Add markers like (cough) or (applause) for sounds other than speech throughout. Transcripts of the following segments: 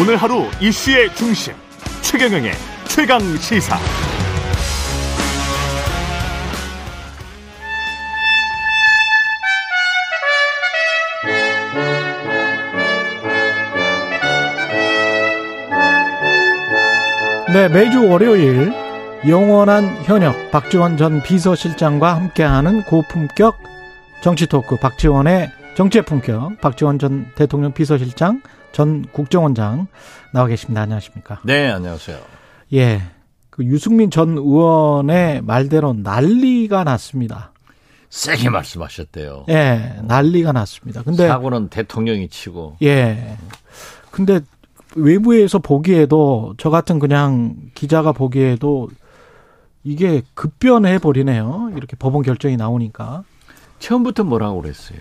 오늘 하루 이슈의 중심 최경영의 최강 시사. 네, 매주 월요일 영원한 현역 박지원 전 비서실장과 함께하는 고품격 정치 토크 박지원의 정치의 품격 박지원 전 대통령 비서실장 전 국정원장 나와 계십니다. 안녕하십니까? 네, 안녕하세요. 예. 그 유승민 전 의원의 말대로 난리가 났습니다. 세게 말씀하셨대요. 예, 난리가 났습니다. 근데 사고는 대통령이 치고. 예. 근데 외부에서 보기에도 저 같은 그냥 기자가 보기에도 이게 급변해 버리네요. 이렇게 법원 결정이 나오니까. 처음부터 뭐라고 그랬어요?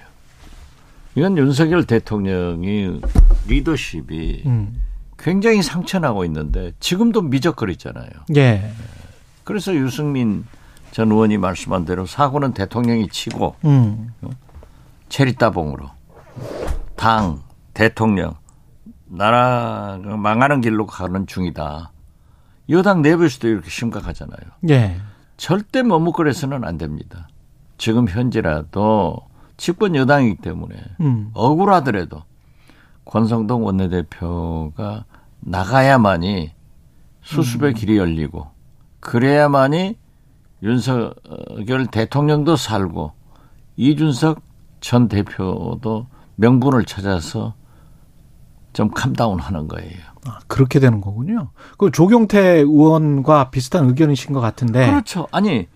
이건 윤석열 대통령이 리더십이 음. 굉장히 상처나고 있는데 지금도 미적거리잖아요. 예. 그래서 유승민 전 의원이 말씀한 대로 사고는 대통령이 치고 음. 체리 따봉으로 당, 대통령, 나라가 망하는 길로 가는 중이다. 여당 내부에서도 이렇게 심각하잖아요. 예. 절대 머뭇거려서는 안 됩니다. 지금 현재라도 집권 여당이기 때문에 음. 억울하더라도 권성동 원내대표가 나가야만이 수습의 길이 열리고 그래야만이 윤석열 대통령도 살고 이준석 전 대표도 명분을 찾아서 좀 캄다운 하는 거예요. 아, 그렇게 되는 거군요. 그 조경태 의원과 비슷한 의견이신 것 같은데. 그렇죠. 아니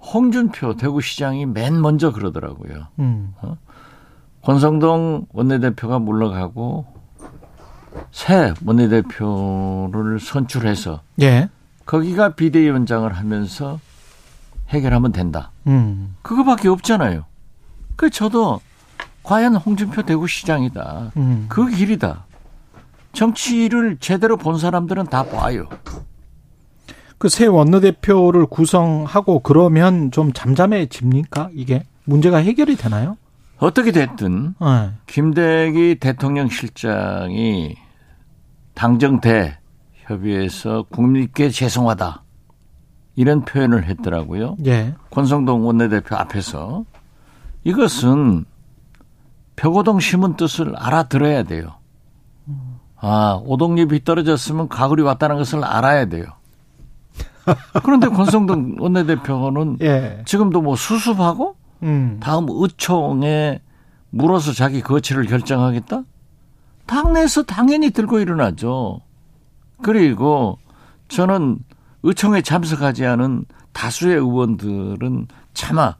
홍준표 대구시장이 맨 먼저 그러더라고요. 음. 권성동 원내대표가 물러가고 새 원내대표를 선출해서 예. 거기가 비대위원장을 하면서 해결하면 된다. 음. 그거밖에 없잖아요. 그 저도 과연 홍준표 대구시장이다. 음. 그 길이다. 정치를 제대로 본 사람들은 다 봐요. 그 새 원내대표를 구성하고 그러면 좀 잠잠해집니까? 이게 문제가 해결이 되나요? 어떻게 됐든 네. 김대기 대통령 실장이 당정대 협의에서 국민께 죄송하다. 이런 표현을 했더라고요. 예. 권성동 원내대표 앞에서 이것은 표고동 심은 뜻을 알아들어야 돼요. 아, 오동잎이 떨어졌으면 가글이 왔다는 것을 알아야 돼요. 그런데 권성동 원내대표는 예. 지금도 뭐 수습하고 음. 다음 의총에 물어서 자기 거취를 결정하겠다? 당내에서 당연히 들고 일어나죠. 그리고 저는 의총에 참석하지 않은 다수의 의원들은 차마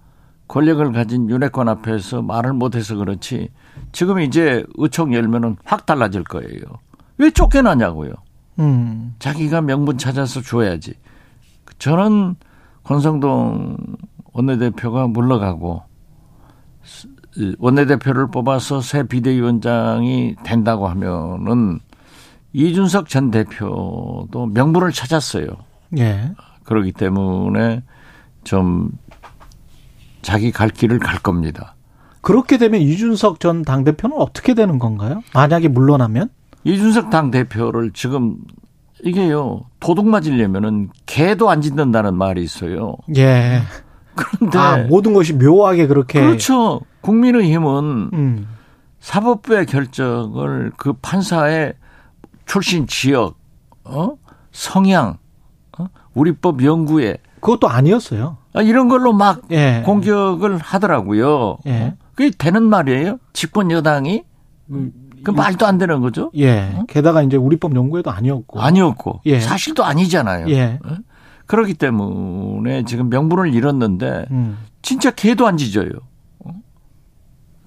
권력을 가진 윤핵관 앞에서 말을 못해서 그렇지 지금 이제 의총 열면은 확 달라질 거예요. 왜 쫓겨나냐고요. 음. 자기가 명분 찾아서 줘야지. 저는 권성동 원내대표가 물러가고 원내대표를 뽑아서 새 비대위원장이 된다고 하면은 이준석 전 대표도 명분을 찾았어요. 예. 그렇기 때문에 좀 자기 갈 길을 갈 겁니다. 그렇게 되면 이준석 전 당대표는 어떻게 되는 건가요? 만약에 물러나면? 이준석 당 대표를 지금 이게요 도둑 맞으려면은 개도 안 짖는다는 말이 있어요. 예. 그런데 아, 모든 것이 묘하게 그렇게. 그렇죠. 국민의힘은 음. 사법부의 결정을 그 판사의 출신 지역, 어? 성향, 어? 우리법 연구에 그것도 아니었어요. 아, 이런 걸로 막 예. 공격을 하더라고요. 예. 어? 그게 되는 말이에요? 집권 여당이? 그 말도 안 되는 거죠? 예. 게다가 이제 우리법 연구에도 아니었고. 아니었고 예. 사실도 아니잖아요. 예. 어? 그렇기 때문에 지금 명분을 잃었는데 음. 진짜 개도 안 짖어요. 어?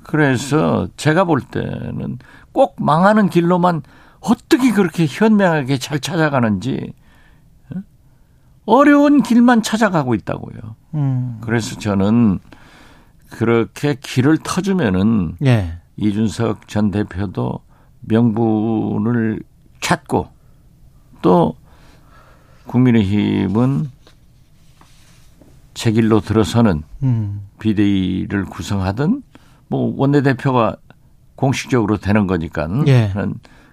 그래서 제가 볼 때는 꼭 망하는 길로만 어떻게 그렇게 현명하게 잘 찾아가는지 어? 어려운 길만 찾아가고 있다고요. 음. 그래서 저는 그렇게 길을 터주면은 예. 이준석 전 대표도 명분을 찾고 또 국민의힘은 제 길로 들어서는 음. 비대위를 구성하든 뭐 원내대표가 공식적으로 되는 거니까 예.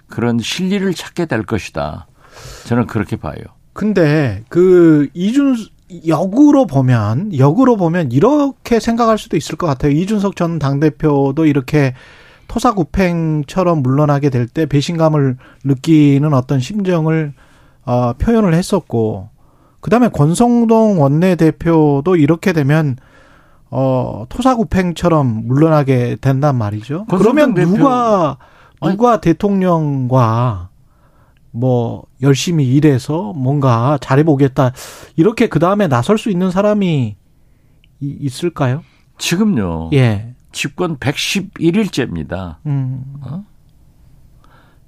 그런 실리를 찾게 될 것이다. 저는 그렇게 봐요. 근데 그 이준 역으로 보면 역으로 보면 이렇게 생각할 수도 있을 것 같아요. 이준석 전 당대표도 이렇게 토사구팽처럼 물러나게 될 때 배신감을 느끼는 어떤 심정을 어, 표현을 했었고 그다음에 권성동 원내대표도 이렇게 되면 어, 토사구팽처럼 물러나게 된단 말이죠. 그러면 대표. 누가 누가 아니. 대통령과 뭐 열심히 일해서 뭔가 잘해보겠다 이렇게 그 다음에 나설 수 있는 사람이 있을까요? 지금요. 예. 집권 111일째입니다. 음. 어?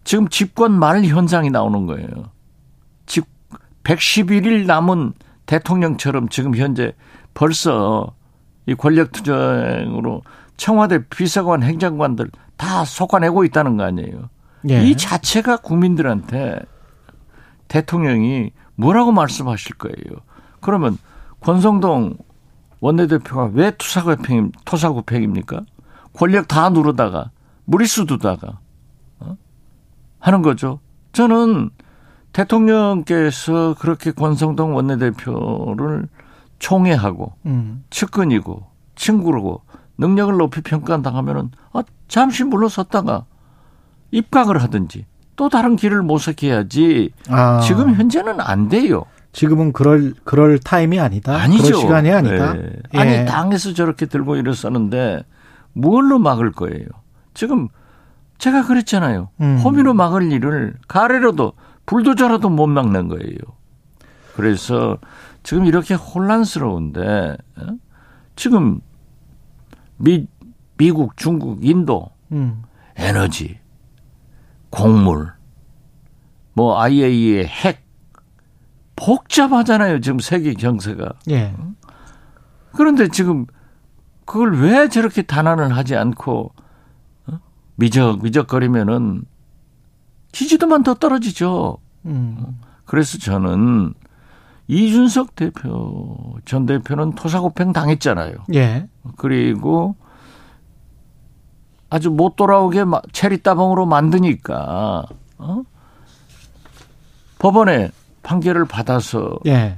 지금 집권 말 현상이 나오는 거예요. 집 111일 남은 대통령처럼 지금 현재 벌써 이 권력 투쟁으로 청와대 비서관 행정관들 다 속아내고 있다는 거 아니에요. 예. 이 자체가 국민들한테 대통령이 뭐라고 말씀하실 거예요. 그러면 권성동 원내대표가 왜 투사구팽, 토사구팽입니까? 권력 다 누르다가 무리수 두다가 어? 하는 거죠. 저는 대통령께서 그렇게 권성동 원내대표를 총애하고 음. 측근이고 친구고 능력을 높이 평가당하면은 아, 잠시 물러섰다가 입각을 하든지 또 다른 길을 모색해야지. 아. 지금 현재는 안 돼요. 지금은 그럴 그럴 타임이 아니다. 아니죠. 그럴 시간이 아니다. 네. 예. 아니 당에서 저렇게 들고 일어서는데 뭘로 막을 거예요? 지금 제가 그랬잖아요. 음. 호미로 막을 일을 가래로도 불도저라도 못 막는 거예요. 그래서 지금 이렇게 혼란스러운데 어? 지금 미 미국, 중국, 인도 음. 에너지, 곡물, 뭐 IAEA 핵 복잡하잖아요. 지금 세계 경세가. 예. 그런데 지금 그걸 왜 저렇게 단안을 하지 않고 어? 미적 미적거리면은 지지도만 더 떨어지죠. 음. 그래서 저는 이준석 대표 전 대표는 토사구팽 당했잖아요. 예. 그리고 아주 못 돌아오게 체리 따봉으로 만드니까 어? 법원에 판결을 받아서 예.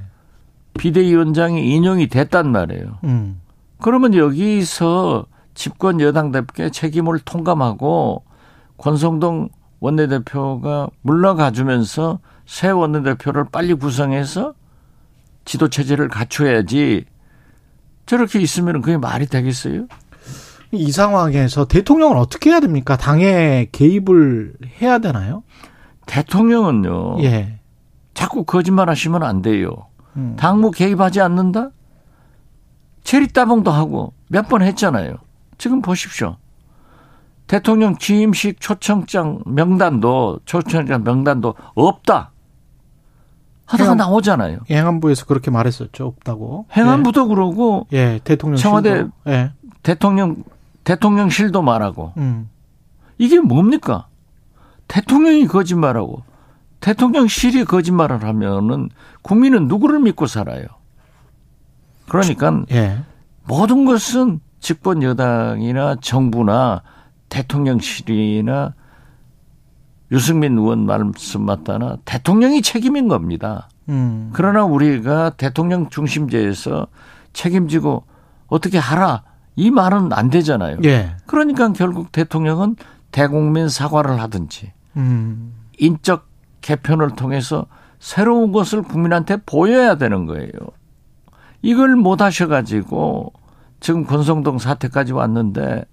비대위원장이 인용이 됐단 말이에요. 음. 그러면 여기서 집권 여당답게 책임을 통감하고 권성동 원내대표가 물러가주면서 새 원내대표를 빨리 구성해서 지도 체제를 갖춰야지 저렇게 있으면 그게 말이 되겠어요? 이 상황에서 대통령은 어떻게 해야 됩니까? 당에 개입을 해야 되나요? 대통령은요. 예. 자꾸 거짓말 하시면 안 돼요. 음. 당무 개입하지 않는다? 체리 따봉도 하고 몇 번 했잖아요. 지금 보십시오. 대통령 취임식 초청장 명단도 초청장 명단도 없다. 하다가 행안, 나오잖아요. 행안부에서 그렇게 말했었죠. 없다고. 행안부도 예. 그러고 예, 대통령 청와대 예. 대통령 대통령실도 말하고 음. 이게 뭡니까? 대통령이 거짓말하고 대통령실이 거짓말을 하면은 국민은 누구를 믿고 살아요? 그러니까 예. 모든 것은 집권 여당이나 정부나 대통령실이나 유승민 의원 말씀 맞다나 대통령이 책임인 겁니다. 음. 그러나 우리가 대통령 중심제에서 책임지고 어떻게 하라 이 말은 안 되잖아요. 예. 그러니까 결국 대통령은 대국민 사과를 하든지 음. 인적 개편을 통해서 새로운 것을 국민한테 보여야 되는 거예요. 이걸 못 하셔가지고 지금 권성동 사태까지 왔는데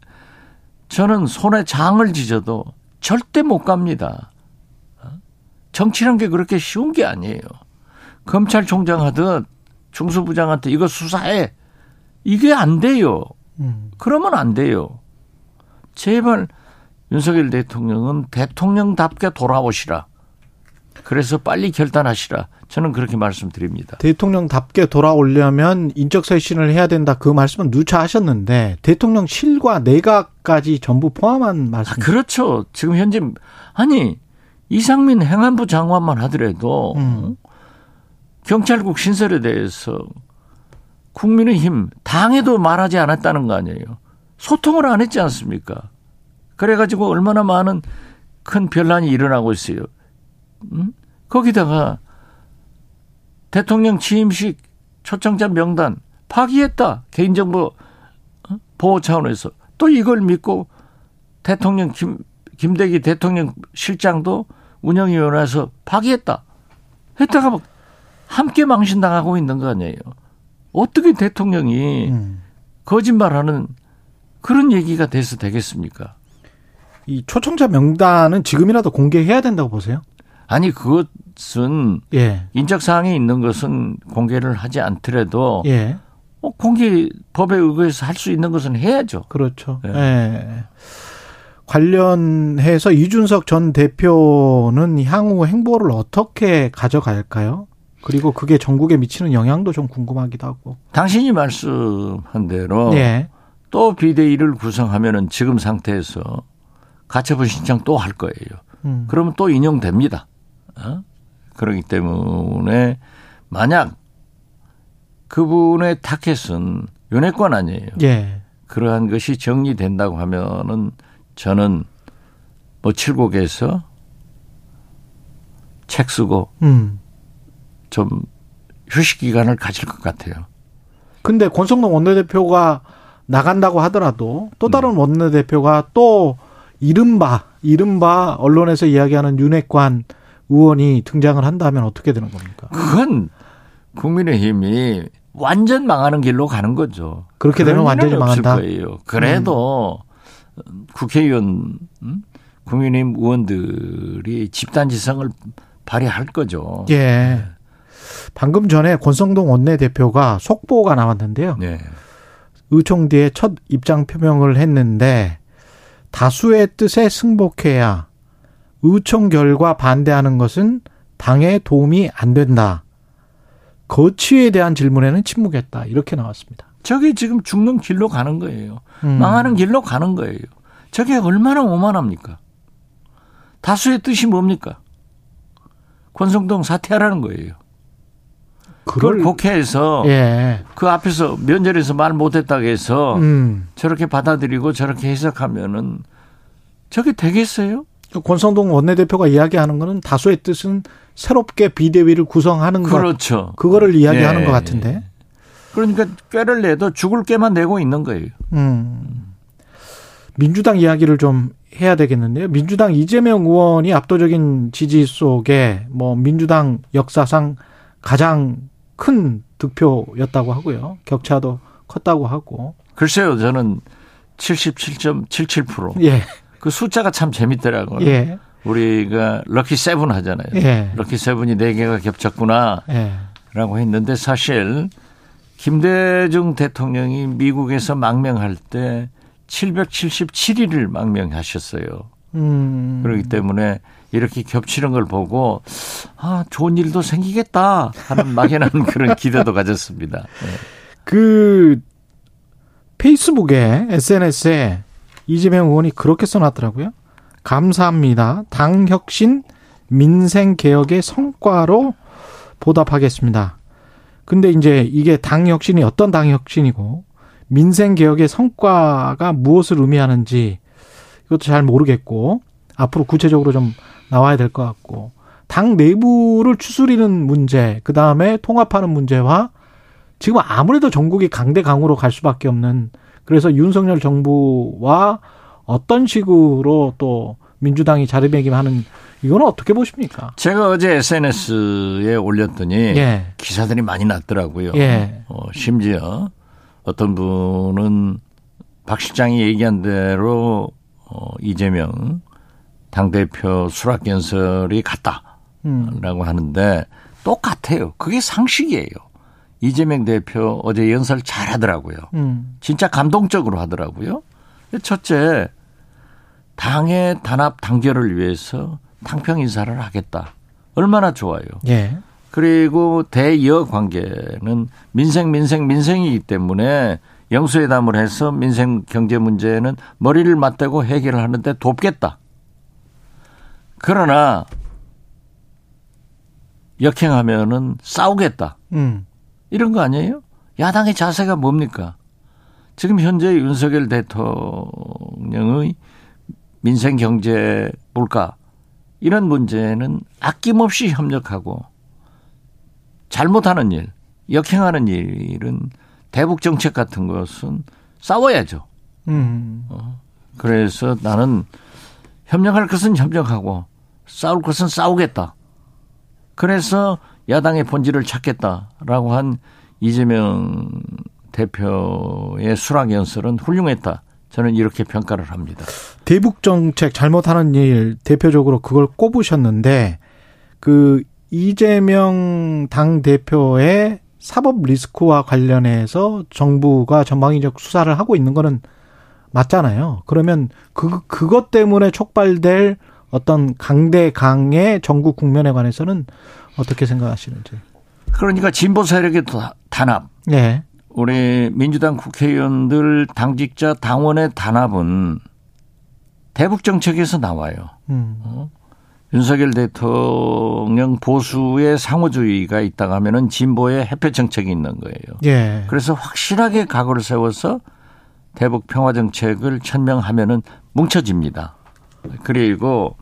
저는 손에 장을 지져도 절대 못 갑니다. 정치란 게 그렇게 쉬운 게 아니에요. 검찰총장 하듯 중수부장한테 이거 수사해. 이게 안 돼요. 음. 그러면 안 돼요. 제발 윤석열 대통령은 대통령답게 돌아오시라. 그래서 빨리 결단하시라. 저는 그렇게 말씀드립니다. 대통령답게 돌아오려면 인적 쇄신을 해야 된다. 그 말씀은 누차 하셨는데 대통령실과 내각까지 전부 포함한 말씀. 아, 그렇죠. 지금 현재 아니 이상민 행안부 장관만 하더라도 음. 경찰국 신설에 대해서 국민의힘 당에도 말하지 않았다는 거 아니에요. 소통을 안 했지 않습니까? 그래가지고 얼마나 많은 큰 변란이 일어나고 있어요. 음? 거기다가 대통령 취임식 초청자 명단 파기했다. 개인정보 어? 보호 차원에서 또 이걸 믿고 대통령 김 김대기 대통령 실장도 운영위원회에서 파기했다. 했다가 막 함께 망신당하고 있는 거 아니에요. 어떻게 대통령이 음. 거짓말하는 그런 얘기가 돼서 되겠습니까? 이 초청자 명단은 지금이라도 공개해야 된다고 보세요? 아니 그것은 예. 인적 사항이 있는 것은 공개를 하지 않더라도 예. 어, 공개 법에 의거해서 할 수 있는 것은 해야죠. 그렇죠. 예. 예. 관련해서 이준석 전 대표는 향후 행보를 어떻게 가져갈까요? 그리고 그게 전국에 미치는 영향도 좀 궁금하기도 하고. 당신이 말씀한 대로 예. 또 비대위를 구성하면은 지금 상태에서 가처분 신청 또 할 거예요. 음. 그러면 또 인용됩니다. 어? 그렇기 때문에 만약 그분의 타켓은 윤회권 아니에요. 예. 그러한 것이 정리된다고 하면은 저는 뭐 칠곡에서 책 쓰고 음. 좀 휴식 기간을 가질 것 같아요. 근데 권성동 원내대표가 나간다고 하더라도 또 다른 음. 원내대표가 또 이른바 이른바 언론에서 이야기하는 윤핵관 의원이 등장을 한다면 어떻게 되는 겁니까? 그건 국민의힘이 완전 망하는 길로 가는 거죠. 그렇게 되면 완전히 망한다. 거예요. 그래도 음. 국회의원, 음? 국민의힘 의원들이 집단 지성을 발휘할 거죠. 예. 네. 방금 전에 권성동 원내대표가 속보가 나왔는데요. 네. 의총뒤에 첫 입장 표명을 했는데 다수의 뜻에 승복해야 의총 결과 반대하는 것은 당에 도움이 안 된다. 거취에 대한 질문에는 침묵했다. 이렇게 나왔습니다. 저게 지금 죽는 길로 가는 거예요. 음. 망하는 길로 가는 거예요. 저게 얼마나 오만합니까? 다수의 뜻이 뭡니까? 권성동 사퇴하라는 거예요. 그걸, 국회에서 예. 그 앞에서 면전에서 말 못했다고 해서 음. 저렇게 받아들이고 저렇게 해석하면은 저게 되겠어요? 권성동 원내대표가 이야기하는 거는 다수의 뜻은 새롭게 비대위를 구성하는 것. 그렇죠. 그거를 이야기하는 네. 것 같은데. 그러니까 꾀를 내도 죽을 꾀만 내고 있는 거예요. 음. 민주당 이야기를 좀 해야 되겠는데요. 민주당 이재명 의원이 압도적인 지지 속에 뭐 민주당 역사상 가장 큰 득표였다고 하고요. 격차도 컸다고 하고. 글쎄요, 저는 77.77%. 예. 그 숫자가 참 재밌더라고요. 예. 우리가 럭키 세븐 하잖아요. 예. 럭키 세븐이 4개가 겹쳤구나. 예. 라고 했는데 사실 김대중 대통령이 미국에서 망명할 때 777일을 망명하셨어요. 음. 그렇기 때문에 이렇게 겹치는 걸 보고 아 좋은 일도 생기겠다 하는 (laughs) 막연한 그런 기대도 가졌습니다. 네. 그 페이스북에 SNS에 이재명 의원이 그렇게 써놨더라고요. 감사합니다. 당 혁신 민생 개혁의 성과로 보답하겠습니다. 근데 이제 이게 당 혁신이 어떤 당 혁신이고 민생 개혁의 성과가 무엇을 의미하는지 이것도 잘 모르겠고 앞으로 구체적으로 좀 나와야 될 것 같고 당 내부를 추스리는 문제, 그 다음에 통합하는 문제와 지금 아무래도 전국이 강대강으로 갈 수밖에 없는 그래서 윤석열 정부와 어떤 식으로 또 민주당이 자리매김하는 이거는 어떻게 보십니까? 제가 어제 SNS에 올렸더니 예. 기사들이 많이 났더라고요. 예. 어, 심지어 어떤 분은 박 실장이 얘기한 대로 어, 이재명 당대표 수락연설이 같다라고 음. 하는데 똑같아요. 그게 상식이에요. 이재명 대표 어제 연설 잘 하더라고요. 음. 진짜 감동적으로 하더라고요. 첫째, 당의 단합 단결을 위해서 당평 인사를 하겠다. 얼마나 좋아요. 예. 그리고 대여 관계는 민생 민생 민생이기 때문에 영수회담을 해서 민생 경제 문제는 머리를 맞대고 해결을 하는데 돕겠다. 그러나 역행하면은 싸우겠다. 음. 이런 거 아니에요? 야당의 자세가 뭡니까? 지금 현재 윤석열 대통령의 민생 경제 물가 이런 문제는 아낌없이 협력하고 잘못하는 일, 역행하는 일은 대북 정책 같은 것은 싸워야죠. 음. 그래서 나는 협력할 것은 협력하고 싸울 것은 싸우겠다. 그래서 야당의 본질을 찾겠다라고 한 이재명 대표의 수락 연설은 훌륭했다. 저는 이렇게 평가를 합니다. 대북 정책 잘못하는 일 대표적으로 그걸 꼽으셨는데 그 이재명 당 대표의 사법 리스크와 관련해서 정부가 전방위적 수사를 하고 있는 거는 맞잖아요. 그러면 그 그것 때문에 촉발될 어떤 강대강의 전국 국면에 관해서는 어떻게 생각하시는지. 그러니까 진보 세력의 단합. 네. 우리 민주당 국회의원들 당직자 당원의 단합은 대북 정책에서 나와요. 음. 어? 윤석열 대통령 보수의 상호주의가 있다가 하면은 진보의 해표 정책이 있는 거예요. 예. 그래서 확실하게 각오를 세워서 대북 평화 정책을 천명하면은 뭉쳐집니다. 그리고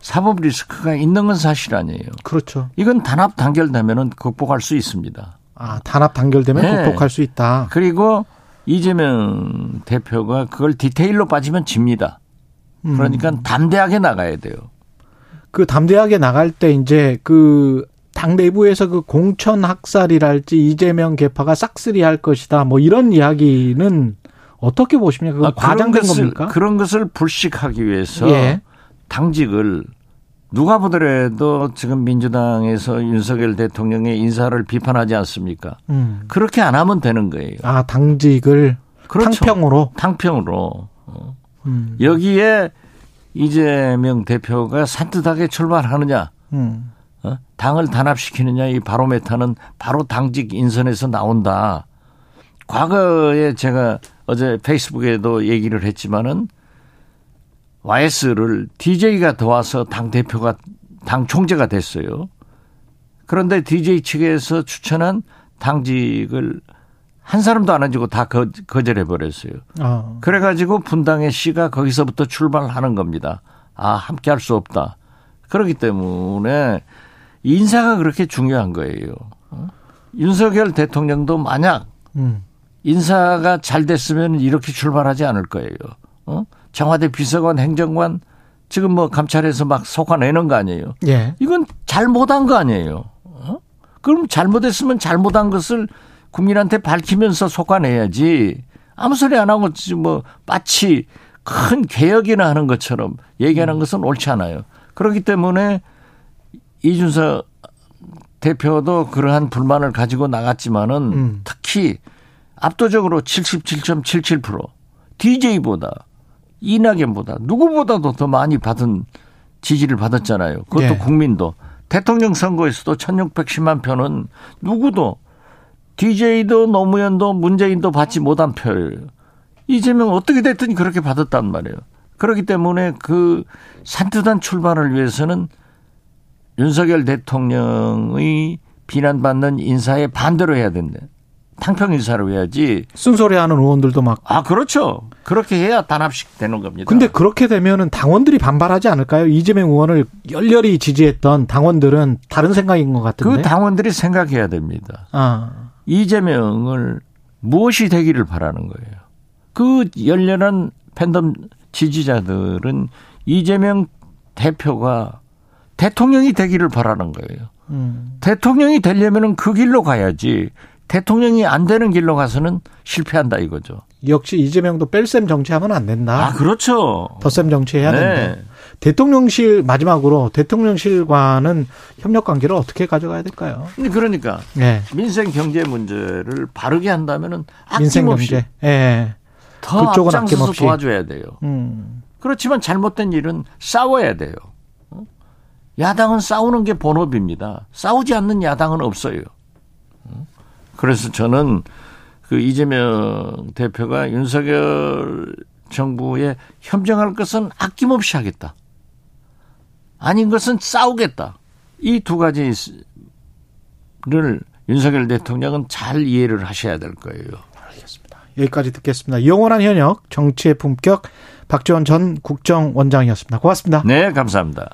사법 리스크가 있는 건 사실 아니에요. 그렇죠. 이건 단합 단결되면은 극복할 수 있습니다. 아, 단합 단결되면 네. 극복할 수 있다. 그리고 이재명 대표가 그걸 디테일로 빠지면 집니다. 음. 그러니까 담대하게 나가야 돼요. 그 담대하게 나갈 때 이제 그 당 내부에서 그 공천 학살이랄지 이재명 개파가 싹쓸이 할 것이다. 뭐 이런 이야기는 어떻게 보십니까? 그건 아, 과장된 것을, 겁니까? 그런 것을 불식하기 위해서 예. 당직을 누가 보더라도 지금 민주당에서 윤석열 대통령의 인사를 비판하지 않습니까? 음. 그렇게 안 하면 되는 거예요. 아, 당직을 그렇죠. 탕평으로. 탕평으로. 어. 음. 여기에 이재명 대표가 산뜻하게 출발하느냐, 음. 어? 당을 단합시키느냐 이 바로메타는 바로 당직 인선에서 나온다. 과거에 제가 어제 페이스북에도 얘기를 했지만은 YS를 DJ가 도와서 당 대표가 당 총재가 됐어요. 그런데 DJ 측에서 추천한 당직을 한 사람도 안 해주고 다 거, 거절해 버렸어요. 아. 그래가지고 분당의 씨가 거기서부터 출발하는 겁니다. 아, 함께 할 수 없다. 그렇기 때문에 인사가 그렇게 중요한 거예요. 어? 윤석열 대통령도 만약 음. 인사가 잘 됐으면 이렇게 출발하지 않을 거예요. 어? 청와대 비서관, 행정관 지금 뭐 감찰해서 막 속아내는 거 아니에요. 예. 이건 잘못한 거 아니에요. 어? 그럼 잘못했으면 잘못한 것을 국민한테 밝히면서 속아내야지. 아무 소리 안 하고 뭐 마치 큰 개혁이나 하는 것처럼 얘기하는 것은 옳지 않아요. 그렇기 때문에 이준석 대표도 그러한 불만을 가지고 나갔지만은 음. 특히 압도적으로 77.77% DJ보다 이낙연보다 누구보다도 더 많이 받은 지지를 받았잖아요. 그것도 네. 국민도 대통령 선거에서도 1610만 표는 누구도 DJ도 노무현도 문재인도 받지 못한 표예요. 이재명 어떻게 됐든 그렇게 받았단 말이에요. 그렇기 때문에 그 산뜻한 출발을 위해서는 윤석열 대통령의 비난받는 인사에 반대로 해야 된대. 탕평 인사를 해야지. 쓴소리 하는 의원들도 막. 아, 그렇죠. 그렇게 해야 단합식 되는 겁니다. 근데 그렇게 되면은 당원들이 반발하지 않을까요? 이재명 의원을 열렬히 지지했던 당원들은 다른 생각인 것 같은데. 그 당원들이 생각해야 됩니다. 아. 이재명을 무엇이 되기를 바라는 거예요. 그 열렬한 팬덤 지지자들은 이재명 대표가 대통령이 되기를 바라는 거예요. 음. 대통령이 되려면은 그 길로 가야지. 대통령이 안 되는 길로 가서는 실패한다 이거죠. 역시 이재명도 뺄셈 정치하면 안 된다. 아, 그렇죠. 덧셈 정치해야 된다. 네. 대통령실 마지막으로 대통령실과는 협력 관계를 어떻게 가져가야 될까요? 그러니까 네. 민생 경제 문제를 바르게 한다면은 민생 아낌없이 경제. 예. 더 그쪽은 앞장서서 아낌없이. 도와줘야 돼요. 음. 그렇지만 잘못된 일은 싸워야 돼요. 어? 야당은 싸우는 게 본업입니다. 싸우지 않는 야당은 없어요. 어? 그래서 저는 그 이재명 대표가 윤석열 정부에 협정할 것은 아낌없이 하겠다. 아닌 것은 싸우겠다. 이 두 가지를 윤석열 대통령은 잘 이해를 하셔야 될 거예요. 알겠습니다. 여기까지 듣겠습니다. 영원한 현역 정치의 품격 박지원 전 국정원장이었습니다. 고맙습니다. 네, 감사합니다.